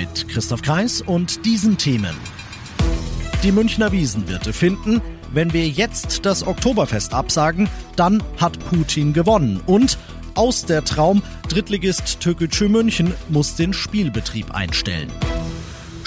Mit Christoph Kreis und diesen Themen. Die Münchner Wiesenwirte finden, wenn wir jetzt das Oktoberfest absagen, dann hat Putin gewonnen. Und aus der Traum, Drittligist Türkgücü München muss den Spielbetrieb einstellen.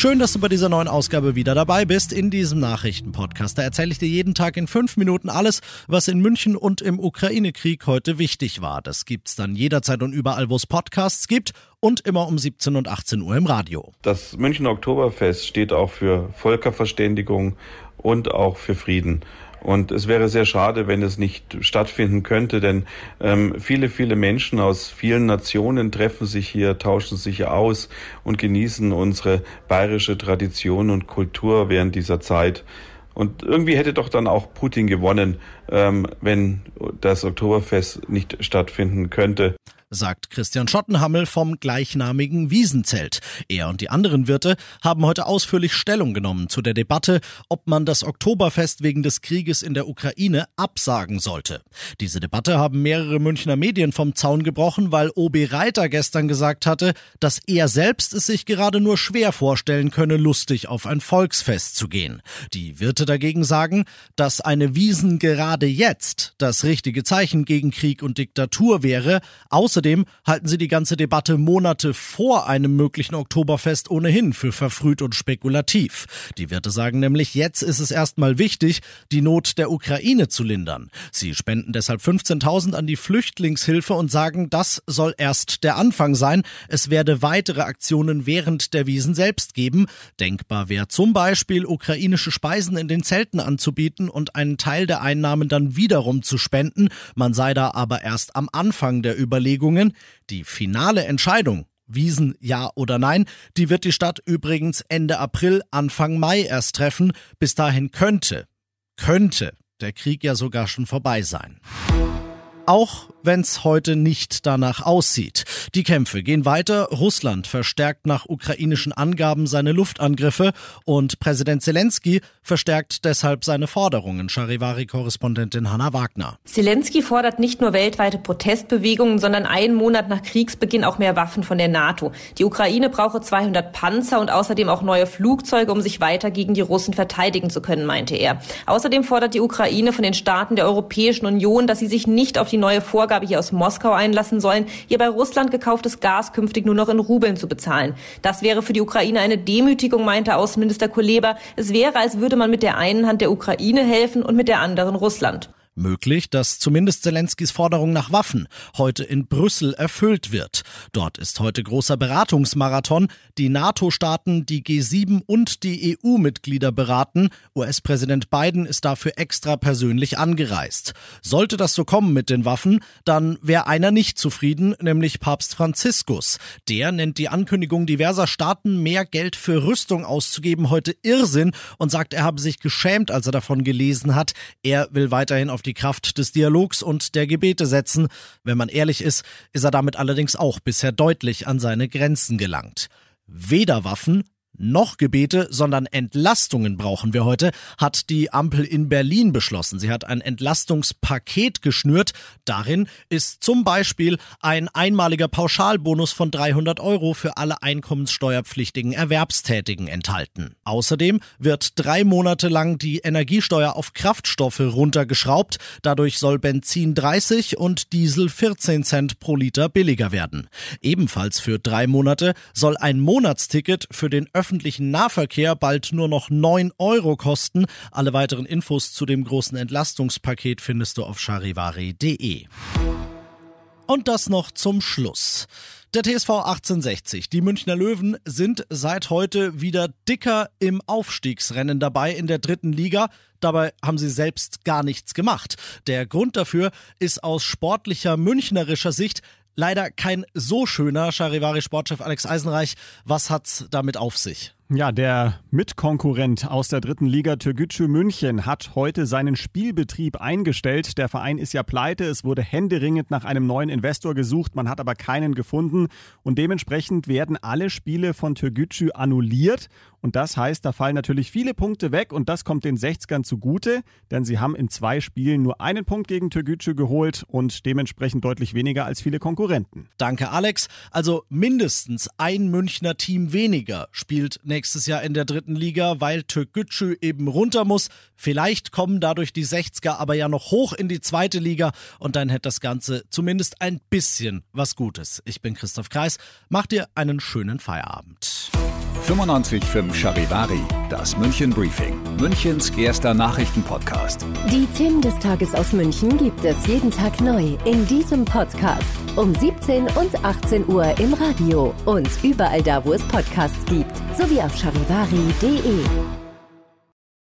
Schön, dass du bei dieser neuen Ausgabe wieder dabei bist in diesem Nachrichtenpodcast. Da erzähle ich dir jeden Tag in fünf Minuten alles, was in München und im Ukraine-Krieg heute wichtig war. Das gibt's dann jederzeit und überall, wo es Podcasts gibt und immer um 17 und 18 Uhr im Radio. Das München Oktoberfest steht auch für Völkerverständigung und auch für Frieden. Und es wäre sehr schade, wenn es nicht stattfinden könnte, denn ähm, viele, viele Menschen aus vielen Nationen treffen sich hier, tauschen sich aus und genießen unsere bayerische Tradition und Kultur während dieser Zeit. Und irgendwie hätte doch dann auch Putin gewonnen, ähm, wenn das Oktoberfest nicht stattfinden könnte sagt Christian Schottenhammel vom gleichnamigen Wiesenzelt. Er und die anderen Wirte haben heute ausführlich Stellung genommen zu der Debatte, ob man das Oktoberfest wegen des Krieges in der Ukraine absagen sollte. Diese Debatte haben mehrere Münchner Medien vom Zaun gebrochen, weil OB Reiter gestern gesagt hatte, dass er selbst es sich gerade nur schwer vorstellen könne, lustig auf ein Volksfest zu gehen. Die Wirte dagegen sagen, dass eine Wiesen gerade jetzt das richtige Zeichen gegen Krieg und Diktatur wäre. Außerdem Außerdem halten sie die ganze Debatte Monate vor einem möglichen Oktoberfest ohnehin für verfrüht und spekulativ. Die Wirte sagen nämlich, jetzt ist es erstmal wichtig, die Not der Ukraine zu lindern. Sie spenden deshalb 15.000 an die Flüchtlingshilfe und sagen, das soll erst der Anfang sein. Es werde weitere Aktionen während der Wiesen selbst geben. Denkbar wäre zum Beispiel, ukrainische Speisen in den Zelten anzubieten und einen Teil der Einnahmen dann wiederum zu spenden. Man sei da aber erst am Anfang der Überlegung, Überlegungen. Die finale Entscheidung, Wiesen ja oder nein, die wird die Stadt übrigens Ende April, Anfang Mai erst treffen. Bis dahin könnte, könnte der Krieg ja sogar schon vorbei sein. Auch wenn es heute nicht danach aussieht. Die Kämpfe gehen weiter. Russland verstärkt nach ukrainischen Angaben seine Luftangriffe und Präsident Zelensky verstärkt deshalb seine Forderungen. Charivari-Korrespondentin Hanna Wagner. Zelensky fordert nicht nur weltweite Protestbewegungen, sondern einen Monat nach Kriegsbeginn auch mehr Waffen von der NATO. Die Ukraine brauche 200 Panzer und außerdem auch neue Flugzeuge, um sich weiter gegen die Russen verteidigen zu können, meinte er. Außerdem fordert die Ukraine von den Staaten der Europäischen Union, dass sie sich nicht auf die neue Vorgabe hier aus Moskau einlassen sollen, hier bei Russland gekauftes Gas künftig nur noch in Rubeln zu bezahlen. Das wäre für die Ukraine eine Demütigung, meinte Außenminister Kuleba. Es wäre, als würde man mit der einen Hand der Ukraine helfen und mit der anderen Russland. Möglich, dass zumindest Zelenskis Forderung nach Waffen heute in Brüssel erfüllt wird. Dort ist heute großer Beratungsmarathon. Die NATO-Staaten, die G7 und die EU-Mitglieder beraten. US-Präsident Biden ist dafür extra persönlich angereist. Sollte das so kommen mit den Waffen, dann wäre einer nicht zufrieden, nämlich Papst Franziskus. Der nennt die Ankündigung diverser Staaten, mehr Geld für Rüstung auszugeben, heute Irrsinn und sagt, er habe sich geschämt, als er davon gelesen hat. Er will weiterhin auf die Kraft des Dialogs und der Gebete setzen. Wenn man ehrlich ist, ist er damit allerdings auch bisher deutlich an seine Grenzen gelangt. Weder Waffen noch Gebete, sondern Entlastungen brauchen wir heute, hat die Ampel in Berlin beschlossen. Sie hat ein Entlastungspaket geschnürt. Darin ist zum Beispiel ein einmaliger Pauschalbonus von 300 Euro für alle einkommenssteuerpflichtigen Erwerbstätigen enthalten. Außerdem wird drei Monate lang die Energiesteuer auf Kraftstoffe runtergeschraubt. Dadurch soll Benzin 30 und Diesel 14 Cent pro Liter billiger werden. Ebenfalls für drei Monate soll ein Monatsticket für den öffentlichen Nahverkehr bald nur noch 9 Euro kosten. Alle weiteren Infos zu dem großen Entlastungspaket findest du auf charivari.de. Und das noch zum Schluss. Der TSV 1860, die Münchner Löwen, sind seit heute wieder dicker im Aufstiegsrennen dabei in der dritten Liga. Dabei haben sie selbst gar nichts gemacht. Der Grund dafür ist aus sportlicher münchnerischer Sicht Leider kein so schöner Charivari-Sportchef Alex Eisenreich. Was hat's damit auf sich? Ja, der Mitkonkurrent aus der dritten Liga Türgücü München hat heute seinen Spielbetrieb eingestellt. Der Verein ist ja pleite. Es wurde händeringend nach einem neuen Investor gesucht. Man hat aber keinen gefunden. Und dementsprechend werden alle Spiele von Türgücü annulliert. Und das heißt, da fallen natürlich viele Punkte weg und das kommt den 60ern zugute, denn sie haben in zwei Spielen nur einen Punkt gegen Türgücü geholt und dementsprechend deutlich weniger als viele Konkurrenten. Danke, Alex. Also mindestens ein Münchner Team weniger spielt nächstes Jahr in der dritten Liga, weil Türkgücü eben runter muss. Vielleicht kommen dadurch die 60er aber ja noch hoch in die zweite Liga und dann hätte das Ganze zumindest ein bisschen was Gutes. Ich bin Christoph Kreis. Macht dir einen schönen Feierabend. 95.5 Charivari, das München Briefing, Münchens erster Nachrichtenpodcast. Die Themen des Tages aus München gibt es jeden Tag neu in diesem Podcast. Um 17 und 18 Uhr im Radio und überall da, wo es Podcasts gibt, sowie auf charivari.de.